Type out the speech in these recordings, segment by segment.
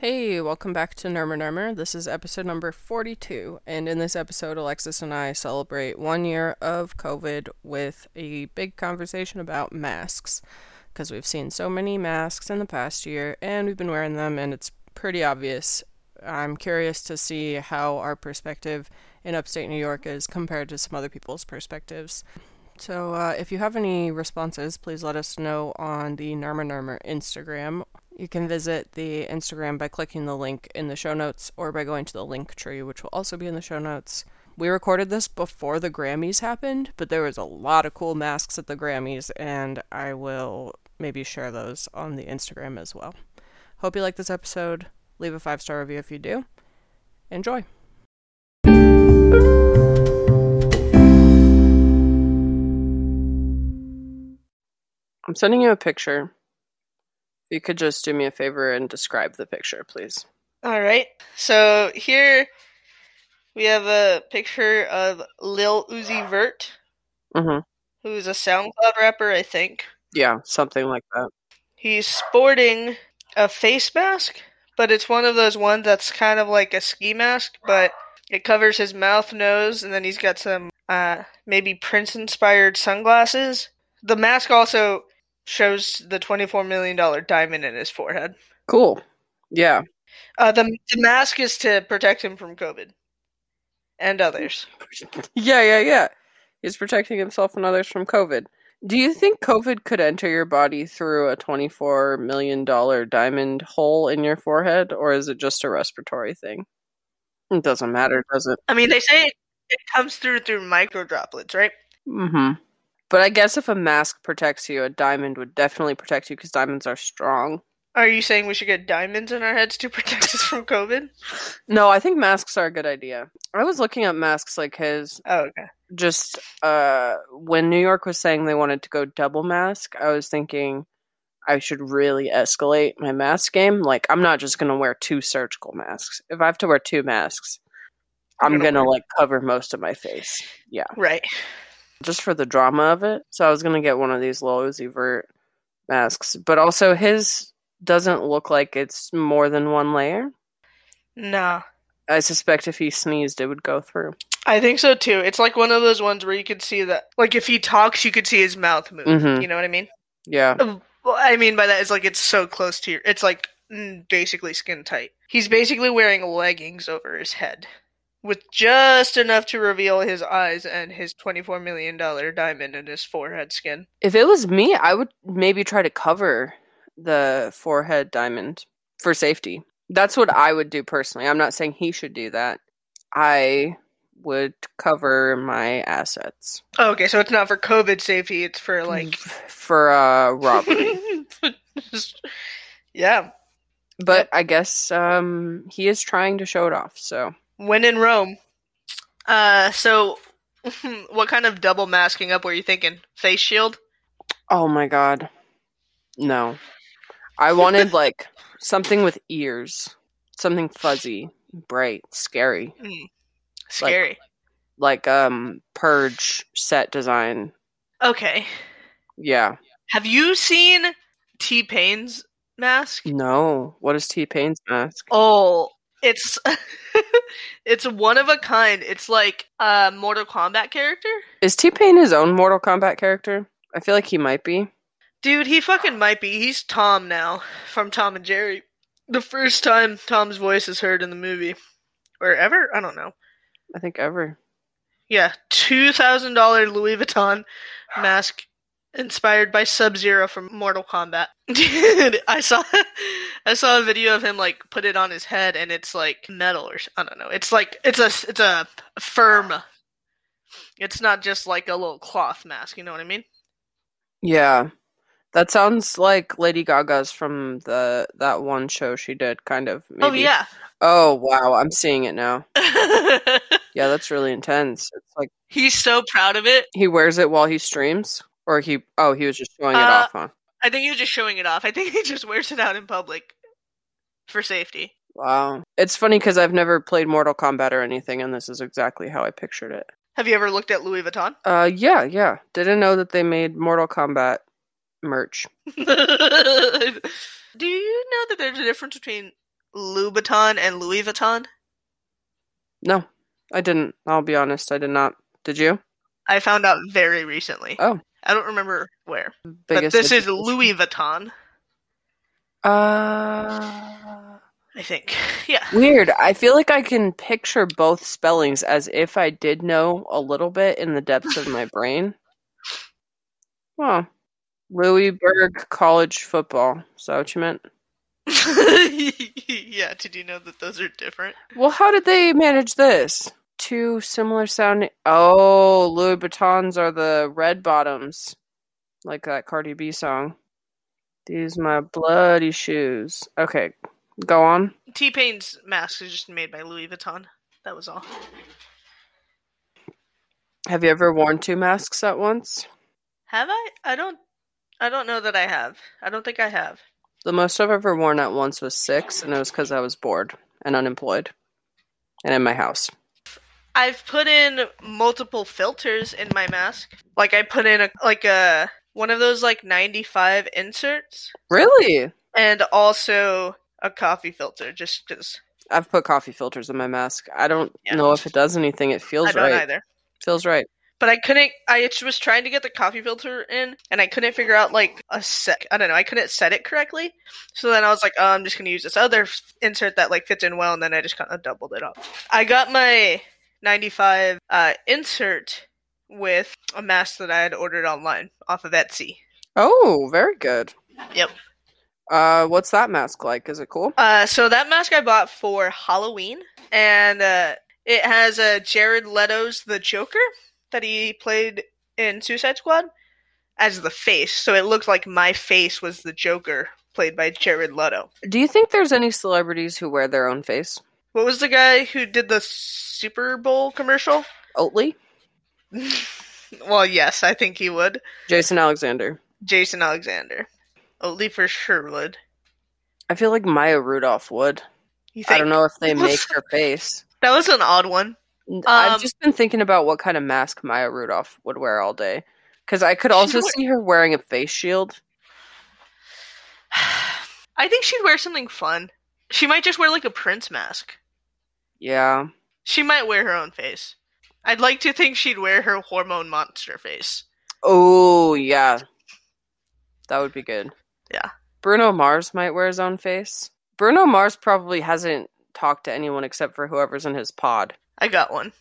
Hey, welcome back to Nermer Nermer. This is episode number 42, and in this episode, Alexis and I celebrate one year of COVID with a big conversation about masks. Because we've seen so many masks in the past year, and we've been wearing them, and it's pretty obvious. I'm curious to see how our perspective in upstate New York is compared to some other people's perspectives. So, uh, if you have any responses, please let us know on the Nermer Nermer Instagram you can visit the Instagram by clicking the link in the show notes or by going to the link tree, which will also be in the show notes. We recorded this before the Grammys happened, but there was a lot of cool masks at the Grammys, and I will maybe share those on the Instagram as well. Hope you like this episode. Leave a five star review if you do. Enjoy. I'm sending you a picture you could just do me a favor and describe the picture, please. All right. So here we have a picture of Lil Uzi Vert, mm-hmm. who's a SoundCloud rapper, I think. Yeah, something like that. He's sporting a face mask, but it's one of those ones that's kind of like a ski mask, but it covers his mouth, nose, and then he's got some uh, maybe Prince inspired sunglasses. The mask also shows the $24 million diamond in his forehead. Cool. Yeah. Uh, the, the mask is to protect him from COVID and others. yeah, yeah, yeah. He's protecting himself and others from COVID. Do you think COVID could enter your body through a $24 million diamond hole in your forehead, or is it just a respiratory thing? It doesn't matter, does it? I mean, they say it comes through through micro droplets, right? Mm hmm. But I guess if a mask protects you, a diamond would definitely protect you because diamonds are strong. Are you saying we should get diamonds in our heads to protect us from COVID? No, I think masks are a good idea. I was looking at masks like his. Oh, okay. Just uh, when New York was saying they wanted to go double mask, I was thinking I should really escalate my mask game. Like, I'm not just going to wear two surgical masks. If I have to wear two masks, I'm going to like cover most of my face. Yeah. Right just for the drama of it. So I was gonna get one of these Lil Uzi Vert masks, but also his doesn't look like it's more than one layer. Nah. I suspect if he sneezed, it would go through. I think so too. It's like one of those ones where you could see that, like if he talks, you could see his mouth move. Mm-hmm. You know what I mean? Yeah. Uh, well, I mean by that is like it's so close to your. It's like basically skin tight. He's basically wearing leggings over his head with just enough to reveal his eyes and his $24 million diamond in his forehead skin. If it was me, I would maybe try to cover the forehead diamond for safety. That's what I would do personally. I'm not saying he should do that. I would cover my assets. Oh, okay, so it's not for COVID safety, it's for like for uh robbery. yeah. But yep. I guess um he is trying to show it off, so when in Rome. Uh, so what kind of double masking up were you thinking? Face shield? Oh my god. No. I wanted like something with ears. Something fuzzy, bright, scary. Mm. Scary. Like, like um purge set design. Okay. Yeah. Have you seen T Pain's mask? No. What is T Pain's mask? Oh, it's it's one of a kind. It's like a Mortal Kombat character. Is T Pain his own Mortal Kombat character? I feel like he might be. Dude, he fucking might be. He's Tom now from Tom and Jerry. The first time Tom's voice is heard in the movie, or ever, I don't know. I think ever. Yeah, two thousand dollar Louis Vuitton mask inspired by Sub Zero from Mortal Kombat. Dude, I saw I saw a video of him like put it on his head and it's like metal or I don't know. It's like it's a it's a firm. It's not just like a little cloth mask, you know what I mean? Yeah. That sounds like Lady Gaga's from the that one show she did kind of oh, maybe. Oh yeah. Oh wow, I'm seeing it now. yeah, that's really intense. It's like He's so proud of it. He wears it while he streams? Or he oh he was just showing it uh, off, huh? I think he was just showing it off. I think he just wears it out in public for safety. Wow. It's funny because I've never played Mortal Kombat or anything, and this is exactly how I pictured it. Have you ever looked at Louis Vuitton? Uh, yeah, yeah. Didn't know that they made Mortal Kombat merch. Do you know that there's a difference between Louboutin and Louis Vuitton? No, I didn't. I'll be honest, I did not. Did you? I found out very recently. Oh. I don't remember where. But this is. Louis Vuitton, Uh, I think. Yeah. weird. I feel like I can picture both spellings as if I did know a little bit in the depths of my brain. Well, Louisburg College football. Is that what you meant? yeah, did you know that those are different? Well, how did they manage this? Two similar sounding. Oh, Louis Vuittons are the red bottoms, like that Cardi B song. These my bloody shoes. Okay, go on. T Pain's mask is just made by Louis Vuitton. That was all. Have you ever worn two masks at once? Have I? I don't. I don't know that I have. I don't think I have. The most I've ever worn at once was six, and it was because I was bored and unemployed, and in my house. I've put in multiple filters in my mask. Like I put in a like a one of those like 95 inserts Really? and also a coffee filter just cuz I've put coffee filters in my mask. I don't Yeah. know if it does anything. It feels I don't right. either. Feels right. But I couldn't I was trying to get the coffee filter in and I couldn't figure out like a set I don't know, I couldn't set it correctly. So then I was like, "Oh, I'm just going to use this other insert that like fits in well." And then I just kind of doubled it up. I got my 95 uh insert with a mask that I had ordered online off of Etsy. Oh, very good. Yep. Uh, what's that mask like? Is it cool? Uh, so that mask I bought for Halloween, and uh, it has uh, Jared Leto's The Joker that he played in Suicide Squad as the face. So it looked like my face was the Joker played by Jared Leto. Do you think there's any celebrities who wear their own face? What was the guy who did the Super Bowl commercial? Oatly? well, yes, I think he would. Jason Alexander. Jason Alexander. Oatly for sure would. I feel like Maya Rudolph would. You think? I don't know if they make her face. That was an odd one. I've Um, just been thinking about what kind of mask Maya Rudolph would wear all day. Because I could also see her wearing a face shield. I think she'd wear something fun. She might just wear like a prince mask. Yeah. She might wear her own face. I'd like to think she'd wear her hormone monster face. Oh, yeah. That would be good. Yeah. Bruno Mars might wear his own face. Bruno Mars probably hasn't talked to anyone except for whoever's in his pod I got one.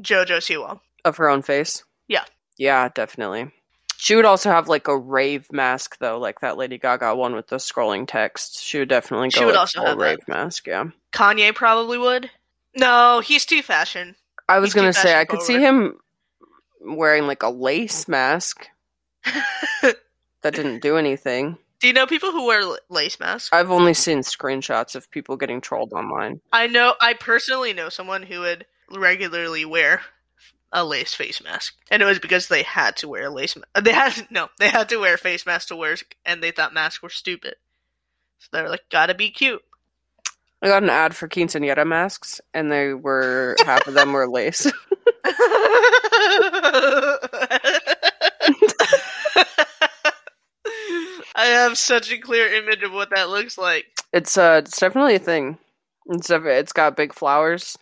Jojo Siwa. of her own face. Yeah. Yeah, definitely. She would also have like a rave mask though, like that Lady Gaga one with the scrolling text. She would definitely go She would like also have that. rave mask, yeah. Kanye probably would. No, he's too fashion. I was He's gonna say I could see him wearing like a lace mask that didn't do anything. Do you know people who wear lace masks? I've only seen screenshots of people getting trolled online. I know. I personally know someone who would regularly wear a lace face mask, and it was because they had to wear a lace. Ma- they had no, they had to wear a face mask to wear, and they thought masks were stupid. So they were like, "Gotta be cute." I got an ad for quinceanera masks, and they were half of them were lace. I have such a clear image of what that looks like. It's uh, it's definitely a thing. It's it's got big flowers.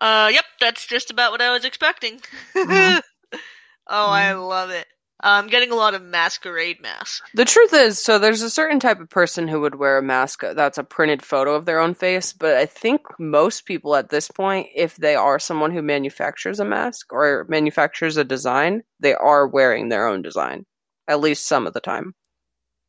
Uh, yep, that's just about what I was expecting. Mhm. oh, I love it. I'm getting a lot of masquerade masks. The truth is, so there's a certain type of person who would wear a mask that's a printed photo of their own face, but I think most people at this point, if they are someone who manufactures a mask or manufactures a design, they are wearing their own design. At least some of the time.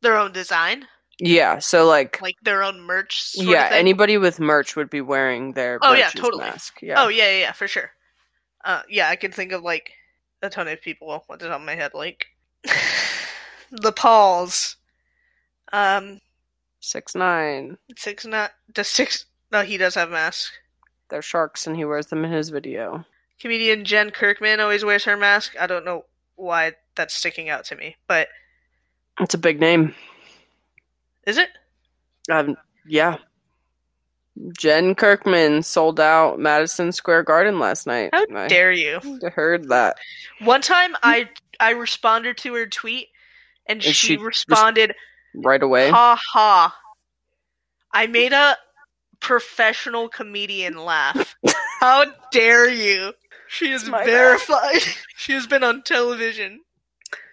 Their own design, Yeah, so like, like their own merch. Sort yeah, anybody with merch would be wearing their Oh, yeah, totally. mask. Yeah. Oh yeah, yeah, yeah, for sure. Uh, yeah, I can think of like a ton of people off the top of my head, like the Pauls. Um, Six nine. six not the six. No, he does have masks. They're sharks and he wears them in his video. Comedian Jen Kirkman always wears her mask. I don't know why that's sticking out to me, but It's a big name. Is it? Um, yeah. Jen Kirkman sold out Madison Square Garden last night. How I dare you? I heard that. One time, I I responded to her tweet, and, And she, she responded, right away. "Ha ha." I made a professional comedian laugh. How dare you? She is verified. She has been on television.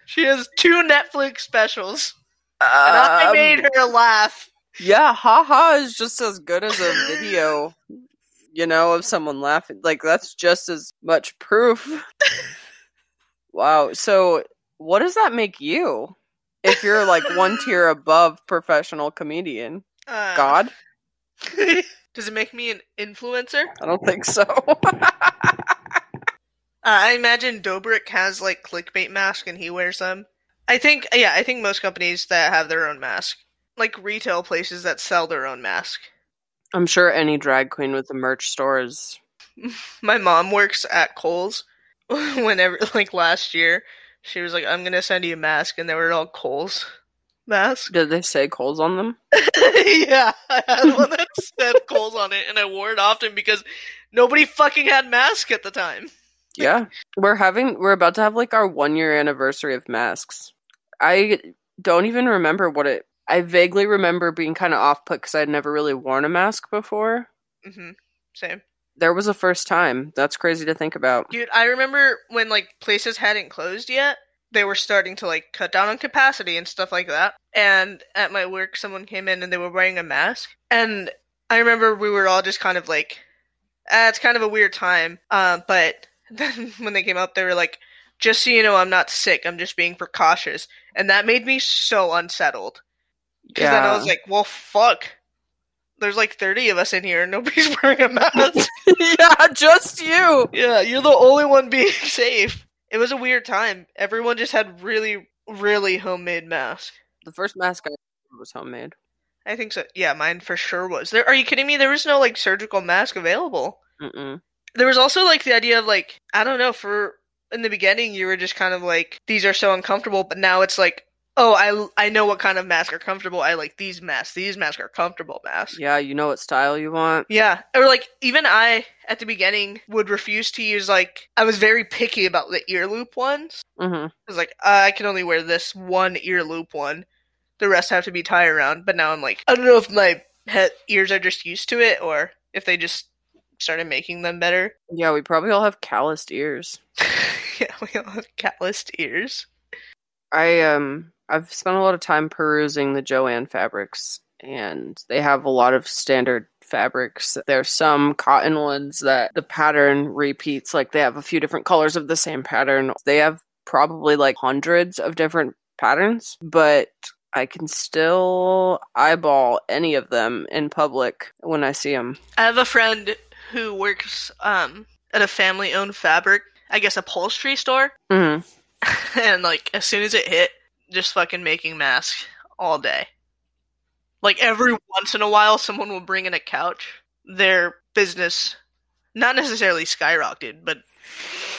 She has two Netflix specials. I Um, made her laugh. Yeah, haha is just as good as a video, you know, of someone laughing. Like that's just as much proof. wow. So, what does that make you? If you're like one tier above professional comedian, Uh, God, Does it make me an influencer? I don't think so. Uh, I imagine Dobrik has like clickbait mask and he wears them. I think, yeah, I think most companies that have their own mask, like retail places that sell their own mask. I'm sure any drag queen with a merch store is. My mom works at Kohl's. Whenever, like last year, she was like, "I'm gonna send you a mask," and they were all Kohl's masks. Did they say Kohl's on them? yeah, I had one that said Kohl's on it, and I wore it often because nobody fucking had masks at the time. Yeah, we're having we're about to have like our one year anniversary of masks. I don't even remember what it. I vaguely remember being kind of off put because I'd never really worn a mask before. Mm-hmm. Same. There was a first time. That's crazy to think about. Dude, I remember when like places hadn't closed yet, they were starting to like cut down on capacity and stuff like that. And at my work, someone came in and they were wearing a mask, and I remember we were all just kind of like, ah, "It's kind of a weird time." Uh, but then when they came up, they were like, "Just so you know, I'm not sick. I'm just being precautious," and that made me so unsettled. Because then I was like, "Well, fuck." There's like 30 of us in here and nobody's wearing a mask. yeah, just you. Yeah, you're the only one being safe. It was a weird time. Everyone just had really, really homemade masks. The first mask I was homemade. I think so. Yeah, mine for sure was. There are you kidding me? There was no like surgical mask available. Mm-mm. There was also like the idea of like I don't know, for in the beginning you were just kind of like these are so uncomfortable, but now it's like oh, I I know what kind of masks are comfortable. I like these masks. These masks are comfortable masks. Yeah, you know what style you want. Yeah, or like even I at the beginning would refuse to use like I was very picky about the ear loop ones. Mm-hmm. I was like, uh, I can only wear this one ear loop one. The rest have to be tie around. But now I'm like, I don't know if my he- ears are just used to it or if they just started making them better. Yeah, we probably all have calloused ears. yeah, we all have calloused ears. I um I've spent a lot of time perusing the Joann fabrics and they have a lot of standard fabrics. There's some cotton ones that the pattern repeats like they have a few different colors of the same pattern. They have probably like hundreds of different patterns, but I can still eyeball any of them in public when I see them. I have a friend who works um, at a family owned fabric, I guess upholstery store. hmm and like as soon as it hit, just fucking making masks all day. Like every once in a while, someone will bring in a couch. Their business, not necessarily skyrocketed, but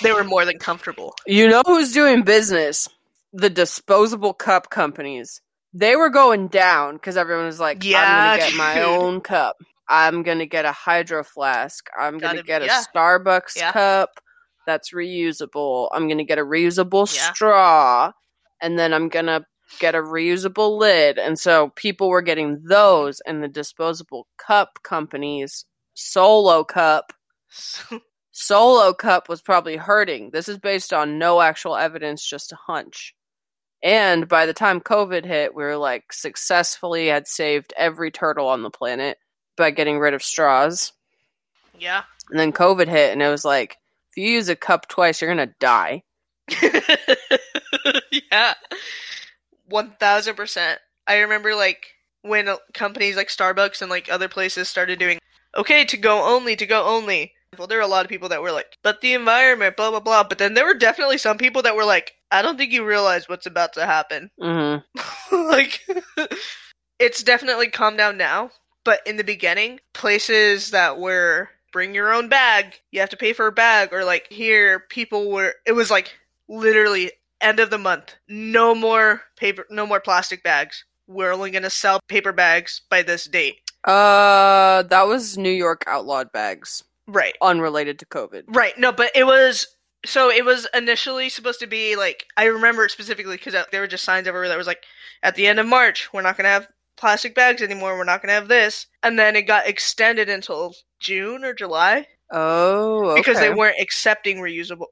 they were more than comfortable. You know who's doing business? The disposable cup companies. They were going down because everyone was like, Yeah, I'm going to get my own cup. I'm going to get a hydro flask. I'm going to Gotta- get a yeah. Starbucks Yeah. cup that's reusable. I'm going to get a reusable Yeah. straw. And then I'm going to get a reusable lid. And so people were getting those, and the disposable cup companies, Solo Cup, Solo Cup was probably hurting. This is based on no actual evidence, just a hunch. And by the time COVID hit, we were like successfully had saved every turtle on the planet by getting rid of straws. yeah. And then COVID hit, and it was like, if you use a cup twice, you're gonna die. yeah. 1000%. I remember like when companies like Starbucks and like other places started doing okay to go only to go only. Well, there were a lot of people that were like, but the environment, blah blah blah. But then there were definitely some people that were like, I don't think you realize what's about to happen. hmm like, it's definitely calmed down now. But in the beginning, places that were bring your own bag, you have to pay for a bag, or like here, people were. It was like literally end of the month, no more paper, no more plastic bags. We're only gonna sell paper bags by this date. Uh, that was New York outlawed bags, Right. unrelated to COVID. Right. No, but it was so it was initially supposed to be like I remember it specifically because there were just signs everywhere that was like at the end of March we're not gonna have plastic bags anymore. We're not going to have this. And then it got extended until June or July Oh, okay. because they weren't accepting reusable.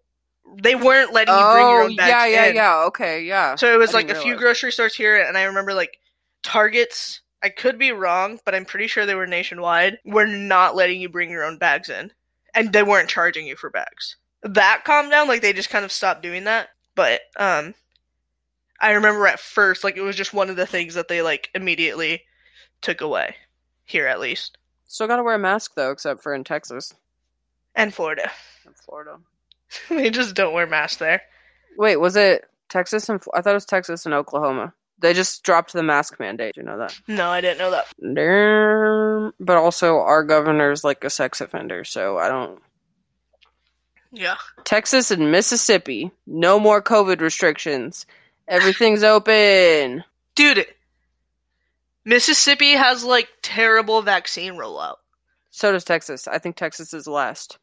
They weren't letting you bring your Oh, own bags. In. Yeah, yeah, in. yeah. Okay, yeah. So it was I like a didn't few grocery stores here, and I remember like Targets. I could be wrong, but I'm pretty sure they were nationwide. Were not letting you bring your own bags in, and they weren't charging you for bags. That calmed down. Like they just kind of stopped doing that. But um, I remember at first, like it was just one of the things that they like immediately took away here, at least, Still gotta wear a mask though, except for in Texas and Florida. and Florida. they just don't wear masks there. Wait, was it Texas and I thought it was Texas and Oklahoma. They just dropped the mask mandate. You know that. No, I didn't know that. Damn. But also, our governor's like a sex offender, so I don't. Yeah. Texas and Mississippi, no more COVID restrictions. Everything's open. Dude, Mississippi has like terrible vaccine rollout. So does Texas. I think Texas is last.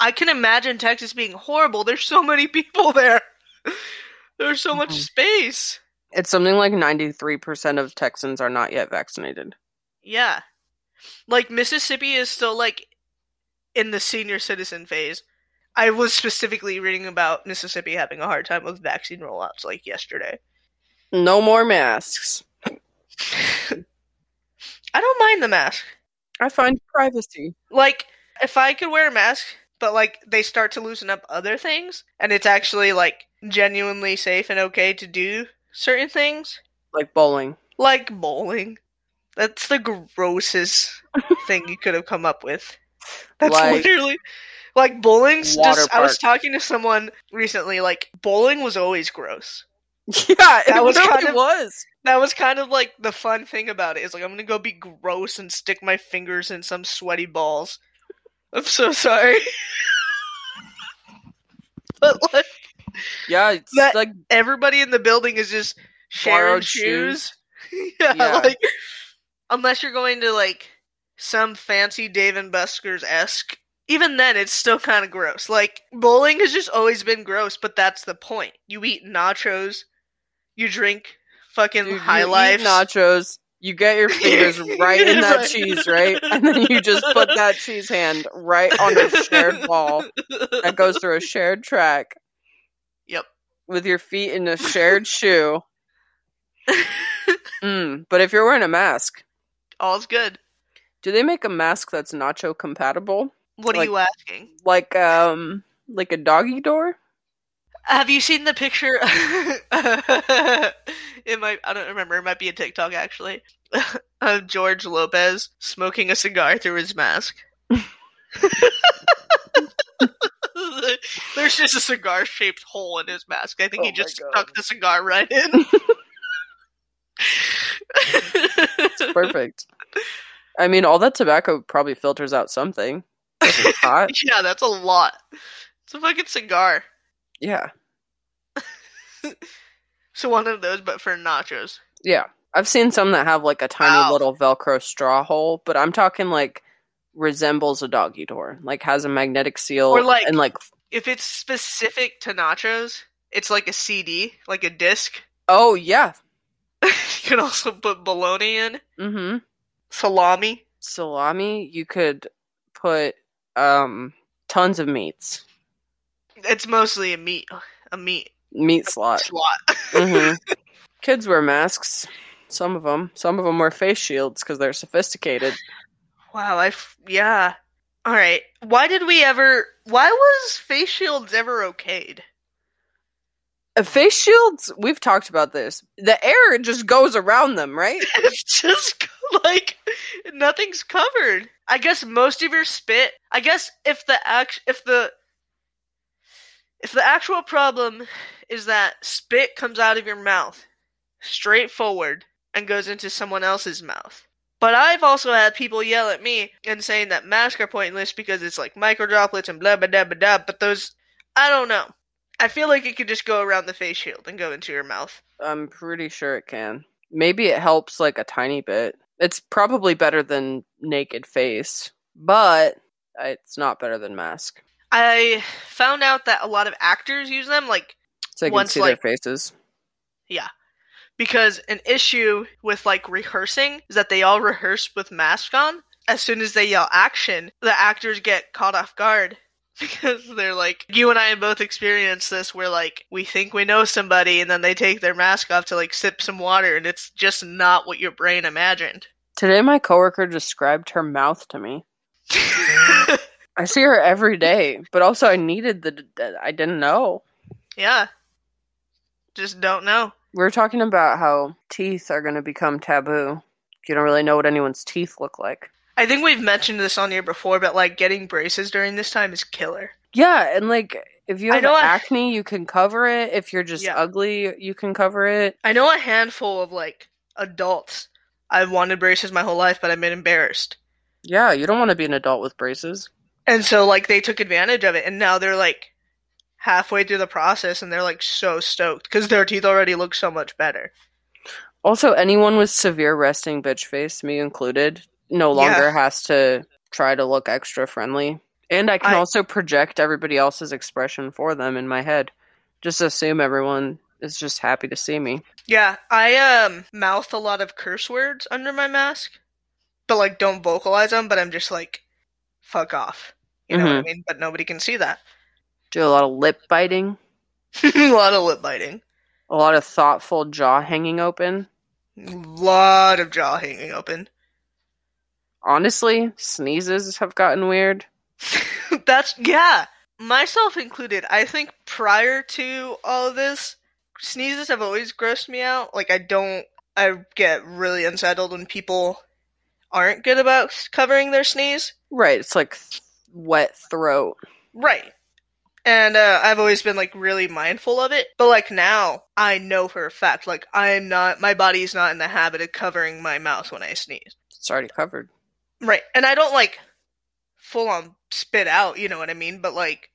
I can imagine Texas being horrible. There's so many people there. There's so much Mhm. space. It's something like 93% of Texans are not yet vaccinated. Yeah. Like Mississippi is still like in the senior citizen phase. I was specifically reading about Mississippi having a hard time with vaccine rollouts like yesterday. No more masks. I don't mind the mask. I find privacy. Like if I could wear a mask, but like they start to loosen up other things and it's actually like genuinely safe and okay to do certain things, Like bowling. like bowling. That's the grossest thing you could have come up with. That's Like- literally like bowling's Water just I was talking to someone recently like bowling was always gross. Yeah, it That was really kind of- was. That was kind of like the fun thing about it is like I'm gonna go be gross and stick my fingers in some sweaty balls. I'm so sorry. but like Yeah, it's That- like everybody in the building is just sharing Borrowed shoes. yeah, Yeah. like unless you're going to like some fancy Dave and Buster's esque. Even then, it's still kind of gross. Like bowling has just always been gross, but that's the point. You eat nachos, you drink fucking high you eat life nachos. You get your fingers right in that cheese, right? And then you just put that cheese hand right on a shared ball that goes through a shared track Yep. with your feet in a shared shoe. Mm. But if you're wearing a mask, All's good. do they make a mask that's nacho compatible? What are you asking? Like um like a doggy door? Have you seen the picture? it might. I don't remember. It might be a TikTok actually. of George Lopez smoking a cigar through his mask. There's just a cigar shaped hole in his mask. I think Oh he just stuck the cigar right in. it's Perfect. I mean, all that tobacco probably filters out something. Hot. yeah, that's a lot. It's a fucking cigar. Yeah. So one of those, but for nachos. Yeah. I've seen some that have like a tiny Wow. little Velcro straw hole, but I'm talking like resembles a doggy door. Like has a magnetic seal Or, like- and like If it's specific to nachos, it's like a CD, like a disc. oh yeah. you can also put bologna in, Mm-hmm. salami. Salami, you could put um tons of meats. It's mostly a meat, a meat Meat slot. slot. hmm Kids wear masks. Some of them. Some of them wear face shields because they're sophisticated. wow, I f- yeah. All right. Why did we ever? Why was face shields ever okayed? Uh, face shields, we've talked about this. The air just goes around them, right? it's just nothing's covered. I guess most of your spit. I guess if the act, if the if the actual problem is that spit comes out of your mouth straight forward and goes into someone else's mouth. But I've also had people yell at me and saying that masks are pointless because it's like micro droplets and blah blah blah blah blah. But those, I don't know. I feel like it could just go around the face shield and go into your mouth. I'm pretty sure it can. Maybe it helps like a tiny bit. It's probably better than naked face, but it's not better than mask. I found out that a lot of actors use them, like So they can Once, see like- their faces. Yeah, because an issue with like rehearsing is that they all rehearse with mask on. As soon as they yell action, the actors get caught off guard because they're like you and I have both experienced this where like we think we know somebody and then they take their mask off to like sip some water and it's just not what your brain imagined. Today, my coworker described her mouth to me. I see her every day, but also I needed the. I didn't know. yeah. Just don't know. We're talking about how teeth are going to become taboo. You don't really know what anyone's teeth look like. I think we've mentioned this on here before, but like getting braces during this time is killer. Yeah, and like if you I have I- acne, you can cover it. If you're just Yeah. ugly, you can cover it. I know a handful of like adults. I've wanted braces my whole life, but I've been embarrassed. Yeah, you don't want to be an adult with braces. And so like they took advantage of it and now they're like halfway through the process and they're like so stoked cuz their teeth already look so much better. Also, anyone with severe resting bitch face, me included, no Yeah. longer has to try to look extra friendly. And I can I- also project everybody else's expression for them in my head. Just assume everyone is just happy to see me. Yeah, I um mouth a lot of curse words under my mask, but like don't vocalize them, but I'm just like fuck off. You know what I mean? But nobody can see that. Do a lot of lip biting, a lot of lip biting. a lot of thoughtful jaw hanging open. A lot of jaw hanging open. Honestly, sneezes have gotten weird. That's yeah, myself included. I think prior to all of this, sneezes have always grossed me out. Like I don't, I get really unsettled when people aren't good about covering their sneeze. Right, it's like th- wet throat. Right. And uh, I've always been like really mindful of it, but like now I know for a fact, like I'm not, my body's not in the habit of covering my mouth when I sneeze. It's already covered. Right, and I don't like full on spit out, you know what I mean? But like,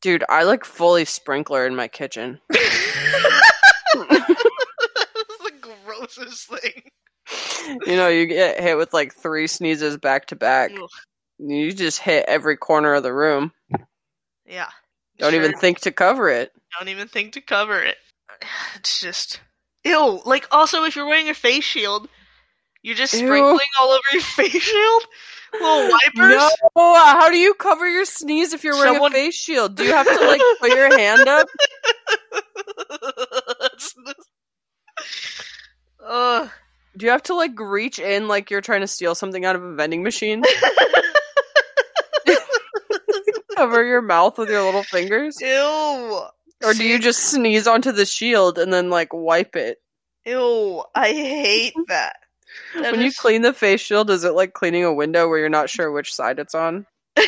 Dude, I like fully sprinkler in my kitchen. The grossest thing. You know, you get hit with like three sneezes back to back. Ugh. You just hit every corner of the room. Yeah. Don't Sure. even think to cover it. Don't even think to cover it. It's just ew. Like also, if you're wearing a face shield, you're just Ew. sprinkling all over your face shield. Little wipers. No, uh, how do you cover your sneeze if you're wearing Someone- a face shield? Do you have to like put your hand up? Ugh. Do you have to like reach in like you're trying to steal something out of a vending machine? cover your mouth with your little fingers? Ew. Or do you just sneeze onto the shield and then like wipe it? Ew. I hate that. That when you clean the face shield, is it like cleaning a window where you're not sure which side it's on? they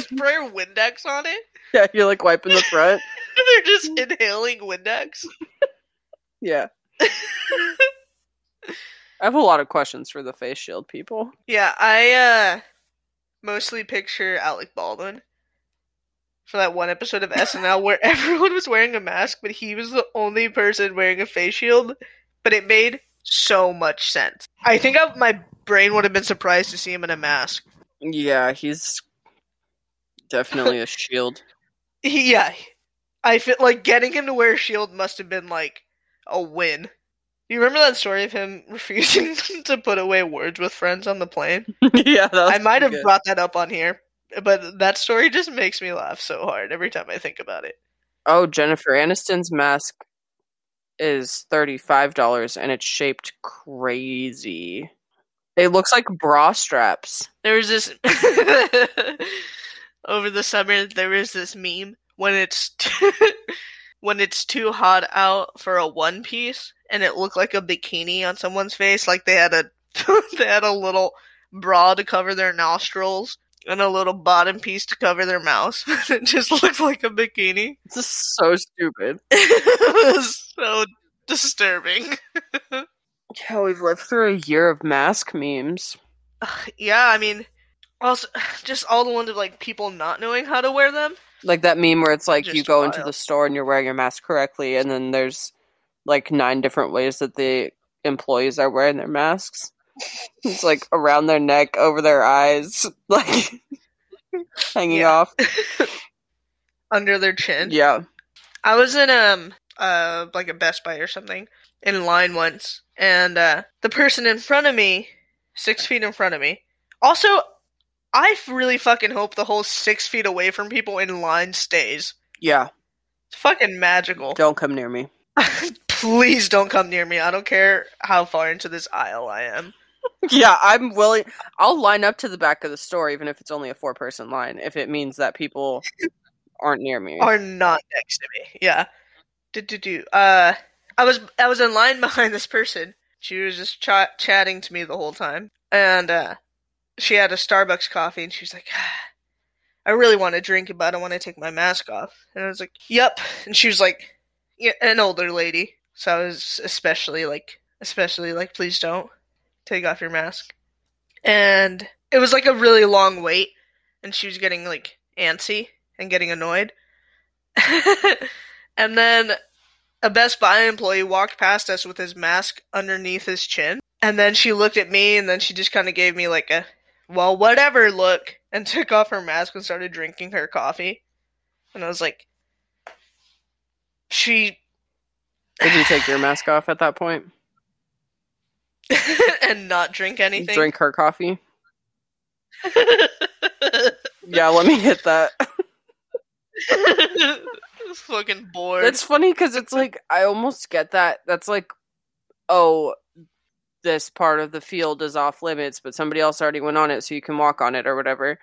spray Windex on it. Yeah, you're like wiping the front. They're just inhaling Windex. Yeah. I have a lot of questions for the face shield people. Yeah, I uh mostly picture Alec Baldwin for that one episode of SNL where everyone was wearing a mask, but he was the only person wearing a face shield. But it made so much sense. I think I, my brain would have been surprised to see him in a mask. Yeah, he's definitely a shield. Yeah, I feel like getting him to wear a shield must have been like a win. You remember that story of him refusing to put away words with friends on the plane? yeah, that was I might have good. brought that up on here, but that story just makes me laugh so hard every time I think about it. Oh, Jennifer Aniston's mask is thirty-five dollars, and it's shaped crazy. It looks like bra straps. There was this over the summer. There was this meme when it's when it's too hot out for a one piece, and it looked like a bikini on someone's face, like they had a they had a little bra to cover their nostrils and a little bottom piece to cover their mouth. it just looked like a bikini. This is so stupid. it was so disturbing. Yeah, we've lived through a year of mask memes. Yeah, I mean, also just all the ones of like people not knowing how to wear them. Like that meme where it's like Just you go into the store and you're wearing your mask correctly, and then there's like nine different ways that the employees are wearing their masks. It's like around their neck, over their eyes, like hanging Yeah. off. under their chin. Yeah. I was in um uh like a Best Buy or something in line once, and uh, the person in front of me, six feet in front of me. Also, I really fucking hope the whole six feet away from people in line stays. Yeah. It's fucking magical. Don't come near me. Please don't come near me. I don't care how far into this aisle I am. Yeah, I'm willing. I'll line up to the back of the store, even if it's only a four person line, if it means that people aren't near me. Are not next to me. Yeah. Do do do. Uh, I was I was in line behind this person. She was just ch- chatting to me the whole time, and uh, she had a Starbucks coffee, and she was like, "I really want to drink it, but I don't want to take my mask off." And I was like, "Yep." And she was like, yeah, "An older lady," so I was especially like, especially like, "Please don't take off your mask." And it was like a really long wait, and she was getting like antsy and getting annoyed. and then a Best Buy employee walked past us with his mask underneath his chin. And then she looked at me and then she just kind of gave me like a, well, whatever look and took off her mask and started drinking her coffee. And I was like, she. Did you take your mask off at that point? and not drink anything? Drink her coffee? yeah, let me hit that. fucking bored. It's funny because it's like I almost get that. That's like, oh, this part of the field is off limits, but somebody else already went on it, so you can walk on it or whatever.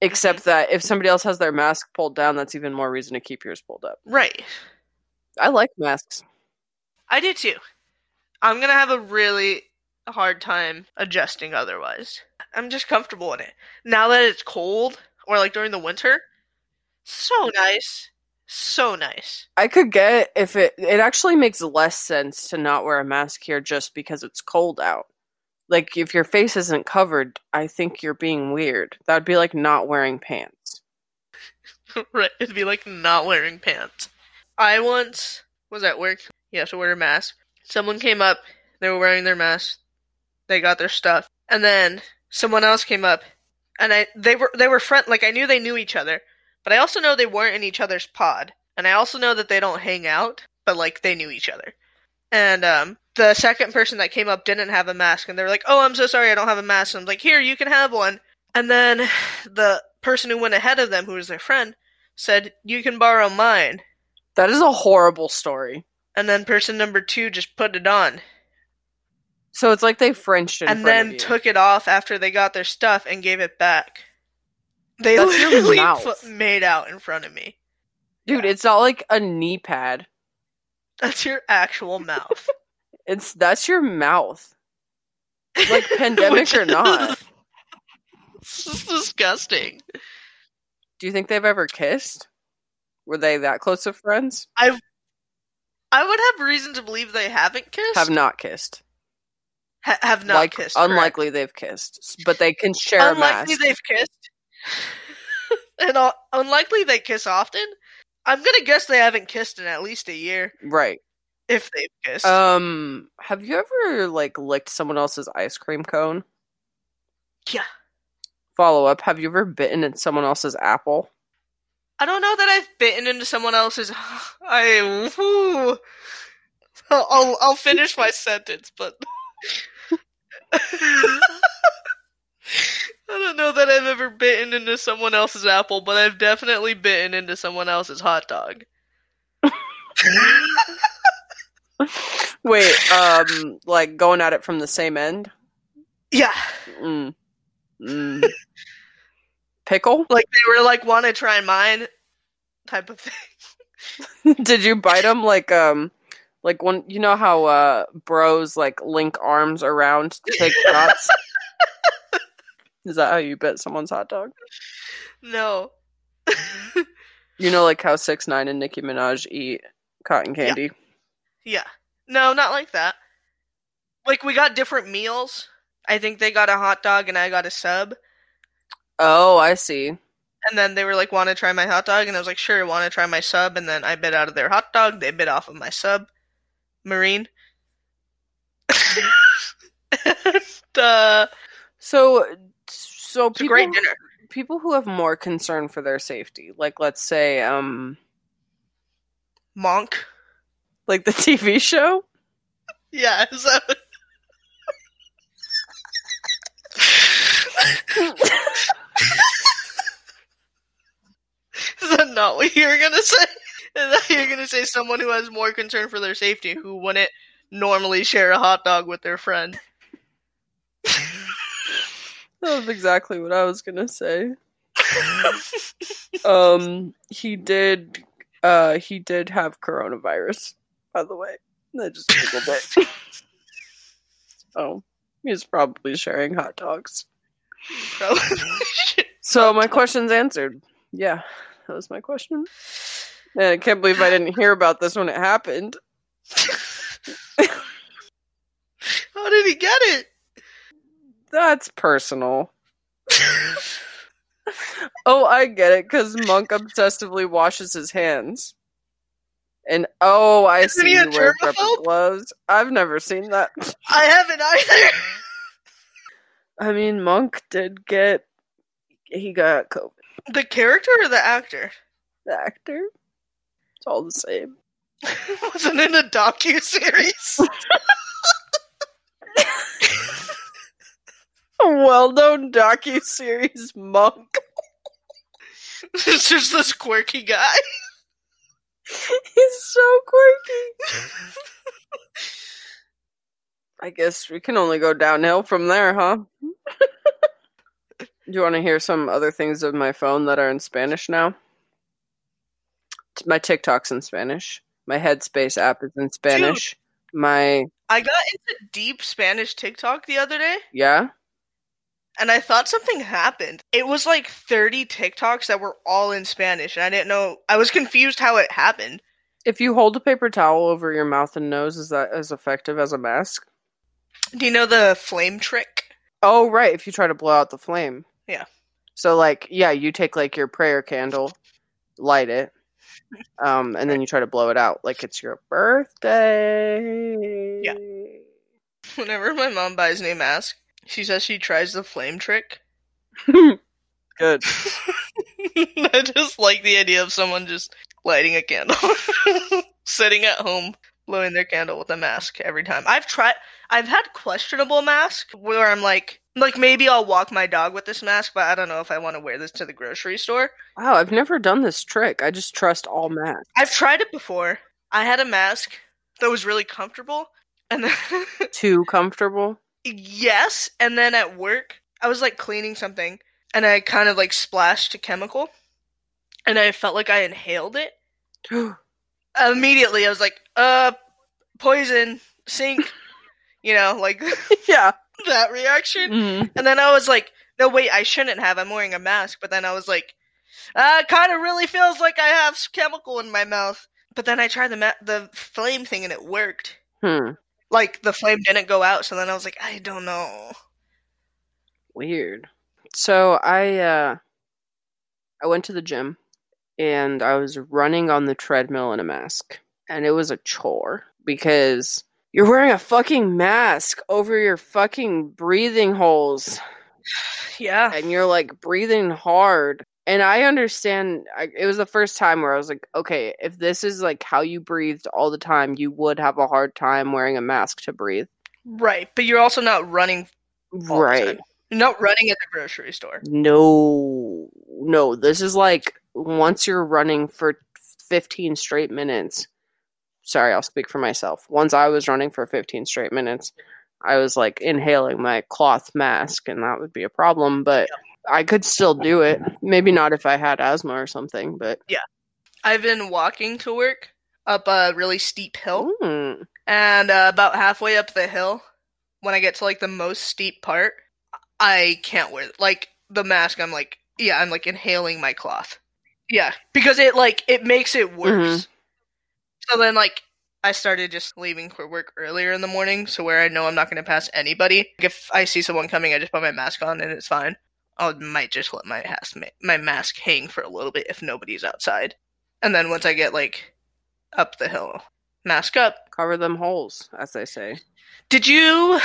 Except that if somebody else has their mask pulled down, that's even more reason to keep yours pulled up. Right. I like masks. I do too. I'm gonna have a really hard time adjusting otherwise. I'm just comfortable in it. Now that it's cold, or like during the winter, so nice. So nice. I could get if it it actually makes less sense to not wear a mask here just because it's cold out. Like if your face isn't covered, I think you're being weird. That would be like not wearing pants. right, it'd be like not wearing pants. I once was at work. You have to wear a mask. Someone came up. They were wearing their mask. They got their stuff, and then someone else came up, and I they were they were friend like I knew they knew each other, but I also know they weren't in each other's pod, and I also know that they don't hang out, but like they knew each other. And um, the second person that came up didn't have a mask, and they were like, "Oh, I'm so sorry, I don't have a mask." And I'm like, "Here, you can have one." And then the person who went ahead of them, who was their friend, said, "You can borrow mine." That is a horrible story. And then person number two just put it on. So it's like they Frenched in and then took it off after they got their stuff and gave it back. They That's literally made out in front of me. Dude, it's not like a knee pad. That's your actual mouth. It's that's your mouth. Like pandemic or not. is- This is disgusting. Do you think they've ever kissed? Were they that close of friends? I would have reason to believe they haven't kissed. Have not kissed. Ha- have not like kissed. correct. unlikely they've kissed, but they can share a Unlikely mask. they've kissed. and uh, unlikely they kiss often. I'm gonna guess they haven't kissed in at least a year, Right. if they've kissed. Um, have you ever like licked someone else's ice cream cone? yeah. Follow up, have you ever bitten at someone else's apple? I don't know that I've bitten into someone else's. I. I'll, I'll I'll finish my sentence, but I don't know that I've ever bitten into someone else's apple, but I've definitely bitten into someone else's hot dog. Wait, um, like going at it from the same end? Yeah, Mm. Mm. Pickle? like they were like, "Want to try mine?" type of thing. Did you bite them like um like when you know how uh bros like link arms around to take shots? Is that how you bit someone's hot dog? No. You know like how six nine and Nicki Minaj eat cotton Yeah. candy? Yeah. No, not like that. Like we got different meals. I think they got a hot dog and I got a sub. Oh, I see. And then they were like, "Want to try my hot dog?" And I was like, "Sure, want to try my sub?" And then I bit out of their hot dog. They bit off of my sub. Marine. and, uh, So so people great dinner. people who have more concern for their safety, like let's say um Monk. Like the TV show? Yeah, is that Is that not what you were gonna say? You were gonna say someone who has more concern for their safety who wouldn't normally share a hot dog with their friend. That's exactly what I was gonna say. Um, he did. Uh, he did have coronavirus. By the way, I just googled it. oh, he's probably sharing hot dogs. Probably. So my question's answered. Yeah, that was my question. And I can't believe I didn't hear about this when it happened. How did he get it? That's personal. Oh, I get it, because Monk obsessively washes his hands. And oh, I Isn't see he a you wear rubber gloves. I've never seen that. I haven't either. I mean, Monk did get he got COVID. The character or the actor? The actor, it's all the same. Wasn't in a docu series. A well-known docu series, Monk. it's just this quirky guy. He's so quirky. I guess we can only go downhill from there, huh? Do you want to hear some other things of my phone that are in Spanish now? My TikTok's in Spanish. My Headspace app is in Spanish. My I got into deep Spanish TikTok the other day, yeah. and I thought something happened. It was like 30 TikToks that were all in Spanish, and I didn't know. I was confused how it happened. If you hold a paper towel over your mouth and nose, is that as effective as a mask? Do you know the flame trick? Oh, right. If you try to blow out the flame. Yeah. So, like, yeah, you take like your prayer candle, light it, um, and then you try to blow it out like it's your birthday. Yeah. Whenever my mom buys new mask, she says she tries the flame trick. Good. I just like the idea of someone just lighting a candle, sitting at home, blowing their candle with a mask every time. I've tried. I've had questionable masks where I'm like, like maybe I'll walk my dog with this mask, but I don't know if I want to wear this to the grocery store. Wow, I've never done this trick. I just trust all masks. I've tried it before. I had a mask that was really comfortable, and then Too comfortable. yes, and then at work I was like cleaning something, and I kind of like splashed a chemical, and I felt like I inhaled it. immediately I was like, uh, poison, sink, you know, like yeah. that reaction. Mhm. And then I was like, no, wait, I shouldn't have. I'm wearing a mask. But then I was like, uh, it kind of really feels like I have chemical in my mouth. But then I tried the ma- the flame thing and it worked. Hmm. Like the flame didn't go out. So then I was like, I don't know. Weird. So I uh I went to the gym and I was running on the treadmill in a mask. And it was a chore because you're wearing a fucking mask over your fucking breathing holes Yeah. and you're like breathing hard. And I understand I, it was the first time where I was like, okay, if this is like how you breathed all the time, you would have a hard time wearing a mask to breathe. Right. But you're also not running. right. You're not running at the grocery store. No, no. This is like once you're running for 15 straight minutes. Sorry, I'll speak for myself. Once I was running for 15 straight minutes, I was like inhaling my cloth mask, and that would be a problem, but I could still do it. Maybe not if I had asthma or something, but. Yeah. I've been walking to work up a really steep hill. Mm, And uh, about halfway up the hill, when I get to like the most steep part, I can't wear like the mask. I'm like, yeah, I'm like inhaling my cloth. Yeah, because it like it makes it worse. Mm-hmm. So then like I started just leaving for work earlier in the morning, so where I know I'm not going to pass anybody. Like, If I see someone coming, I just put my mask on and it's fine. I might just let my mask my mask hang for a little bit if nobody's outside, and then once I get like up the hill, mask up, cover them holes, as they say. did you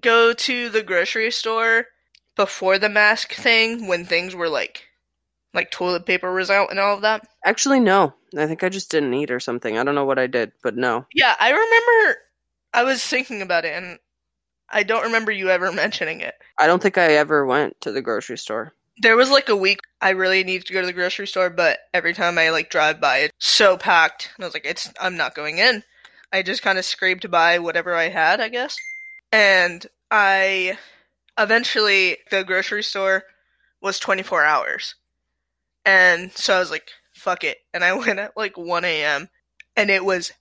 go to the grocery store before the mask thing when things were like like toilet paper was out and all of that. Actually, no. I think I just didn't eat or something. I don't know what I did, but no. Yeah, I remember. I was thinking about it, and I don't remember you ever mentioning it. I don't think I ever went to the grocery store. There was like a week I really needed to go to the grocery store, but every time I like drive by, it's so packed, and I was like, "It's I'm not going in." I just kind of scraped by whatever I had, I guess, and I eventually the grocery store was 24 hours, and so I was like, "Fuck it," and I went at like 1 a.m. and it was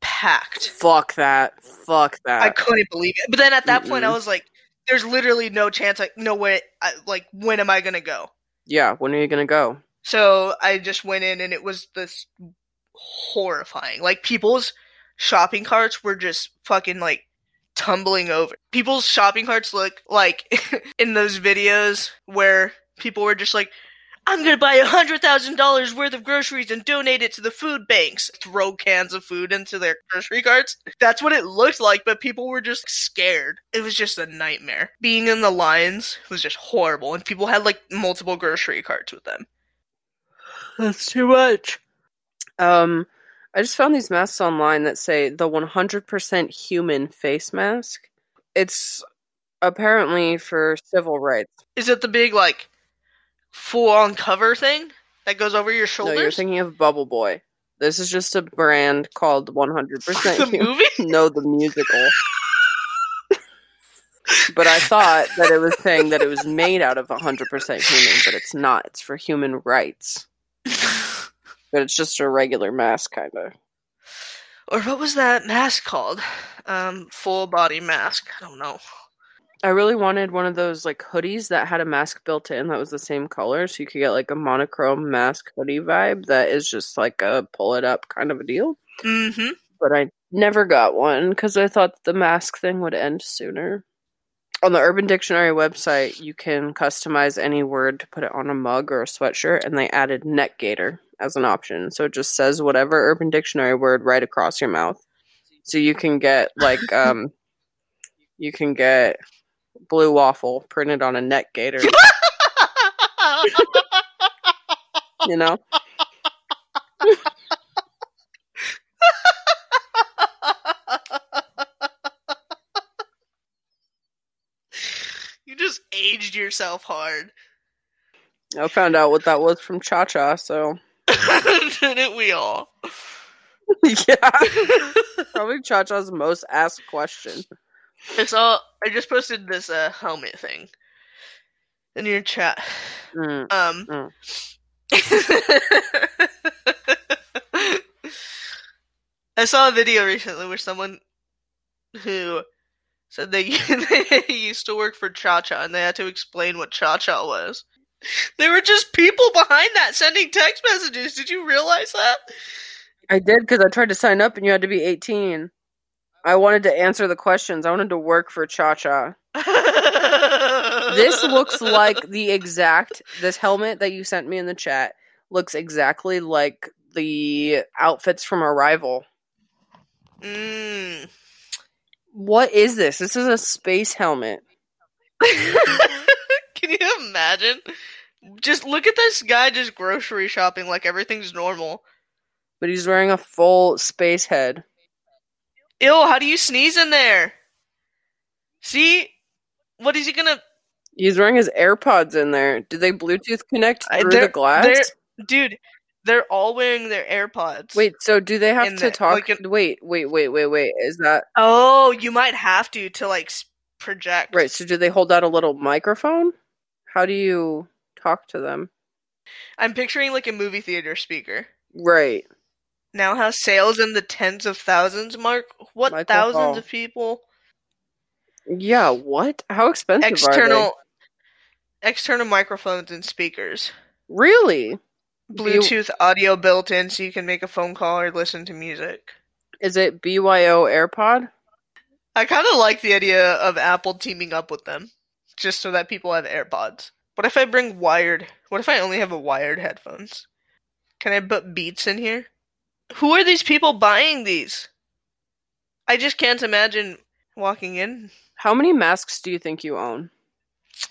packed. Fuck that. Fuck that. I couldn't believe it. But then at that point, I was like, "There's literally no chance. Like, no way. I, like, when am I gonna go?" yeah, when are you gonna go? So I just went in, and it was this horrifying. Like people's shopping carts were just fucking like tumbling over. People's shopping carts look like in those videos where people were just like. I'm gonna buy a hundred thousand dollars worth of groceries and donate it to the food banks. Throw cans of food into their grocery carts. That's what it looked like, but people were just scared. It was just a nightmare. Being in the lines was just horrible, and people had like multiple grocery carts with them. That's too much. Um, I just found these masks online that say the 100% human face mask. It's apparently for civil rights. Is it the big like full on cover thing that goes over your shoulders? No, you're thinking of Bubble Boy. This is just a brand called 100% the human. movie? No, the musical. but I thought that it was saying that it was made out of 100% human, but it's not. It's for human rights. But it's just a regular mask, kind of. or what was that mask called? Um, full body mask. I don't know. I really wanted one of those like hoodies that had a mask built in that was the same color, so you could get like a monochrome mask hoodie vibe that is just like a pull it up kind of a deal. Mm-hmm. But I never got one because I thought the mask thing would end sooner. On the Urban Dictionary website, you can customize any word to put it on a mug or a sweatshirt, and they added neck gaiter as an option. So it just says whatever Urban Dictionary word right across your mouth. So you can get like um you can get blue waffle printed on a neck gaiter. you know? you just aged yourself hard. I found out what that was from ChaCha, so Didn't we all? yeah. Probably ChaCha's most asked question. It's saw. I just posted this uh, helmet thing in your chat. Mm. Um. Mm. I saw a video recently where someone who said they, they used to work for ChaCha and they had to explain what ChaCha was. There were just people behind that sending text messages. Did you realize that? I did because I tried to sign up and you had to be 18. I wanted to answer the questions. I wanted to work for ChaCha. This looks like the exact this helmet that you sent me in the chat looks exactly like the outfits from Arrival. Mm. What is this? This is a space helmet. Can you imagine? Just look at this guy just grocery shopping like everything's normal. But he's wearing a full space head. Ew, how do you sneeze in there? See? What is he gonna. He's wearing his AirPods in there. Do they Bluetooth connect I- through the glass? they're- Dude, they're all wearing their AirPods. Wait, so do they have to the- talk? like an- wait, wait, wait, wait, wait. Is that Oh, you might have to to like project. right? So do they hold out a little microphone? How do you talk to them? I'm picturing like a movie theater speaker. Right. Now has sales in the tens of thousands mark. What Michael thousands Hall. of people? Yeah. What? How expensive are External external microphones and speakers. Really? Bluetooth audio built in so you can make a phone call or listen to music. Is it BYO AirPod? I kind of like the idea of Apple teaming up with them just so that people have AirPods. What if I bring wired? What if I only have a wired headphones? Can I put Beats in here? Who are these people buying these? I just can't imagine walking in. How many masks do you think you own?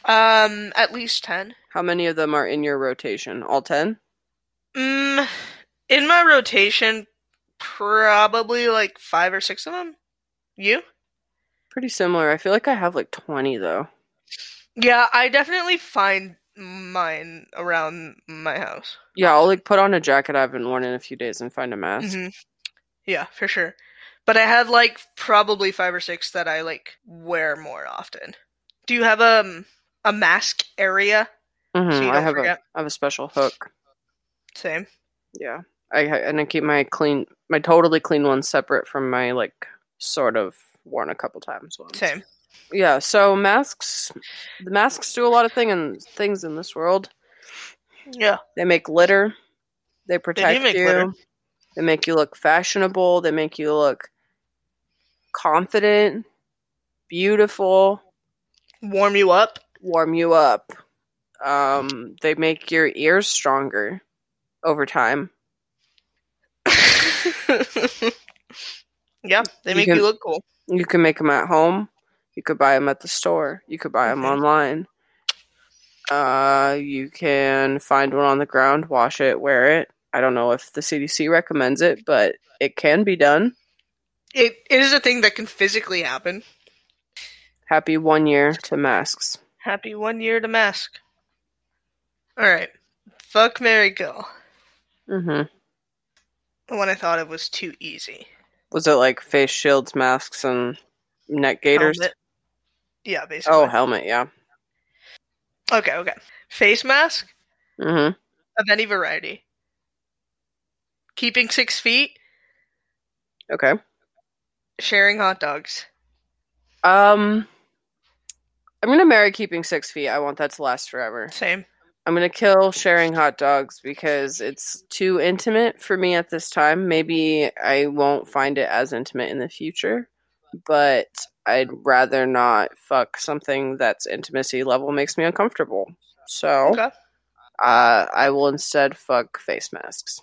Um, at least ten. How many of them are in your rotation? All 10? Mm, in my rotation, probably like five or six of them. You? Pretty similar. I feel like I have like 20 though. Yeah, I definitely find mine around my house. Yeah, I'll like put on a jacket I haven't worn in a few days and find a mask. hmm Yeah, for sure. But I have like probably five or six that I like wear more often. Do you have um a mask area? Mhm, So I have a forget. I have a special hook. Same. Yeah. I and I keep my clean my totally clean ones separate from my like sort of worn a couple times ones. Same. Yeah, so masks the masks do a lot of thing and things in this world. Yeah. They make litter. They protect make you. litter. They make you look fashionable. They make you look confident, beautiful, Warm you up. warm you up. Um, they make your ears stronger over time. yeah, they You make can- you look cool. You can make them at home. You could buy them at the store. You could buy them Mhm. online. Uh, you can find one on the ground, wash it, wear it. I don't know if the CDC recommends it, but it can be done. It it is a thing that can physically happen. Happy one year to masks. Happy one year to mask. Alright. Fuck Marry Kill. hmm The one I thought of was too easy. Was it like face shields, masks, and neck gaiters? Helmet. Yeah, basically. Oh, helmet, yeah. Okay, okay. Face mask hmm of any variety. Keeping six feet, Okay. sharing hot dogs. Um, I'm gonna marry keeping six feet. I want that to last forever. Same. I'm gonna kill sharing hot dogs because it's too intimate for me at this time. Maybe I won't find it as intimate in the future, but I'd rather not fuck something that's intimacy level makes me uncomfortable. So, Okay. uh, I will instead fuck face masks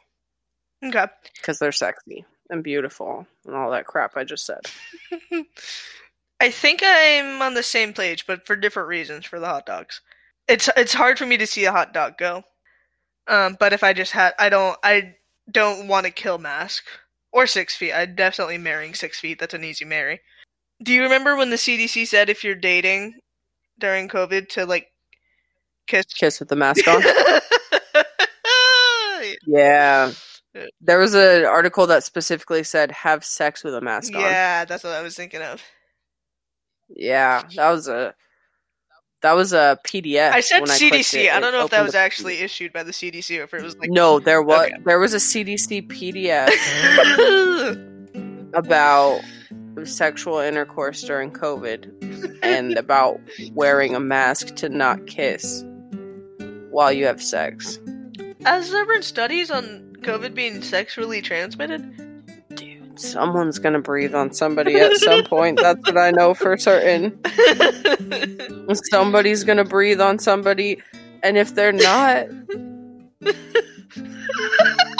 Okay. because they're sexy and beautiful and all that crap I just said. I think I'm on the same page, but for different reasons for the hot dogs. It's it's hard for me to see a hot dog go. Um, but if I just had, I don't, I don't want to kill Mask or Six Feet. I'm definitely marrying Six Feet. That's an easy marry. Do you remember when the CDC said if you're dating during COVID to like kiss? Kiss with the mask on. Yeah. There was an article that specifically said have sex with a mask on. yeah, that's what I was thinking of. Yeah, that was a that was a PDF. I said CDC. it, I don't know if that was actually issued by the CDC or if it was like No, there was Okay. there was a CDC PDF about sexual intercourse during COVID and about wearing a mask to not kiss while you have sex. Has there been studies on COVID being sexually transmitted? Someone's gonna breathe on somebody at some point. That's what I know for certain. Somebody's gonna breathe on somebody, and if they're not,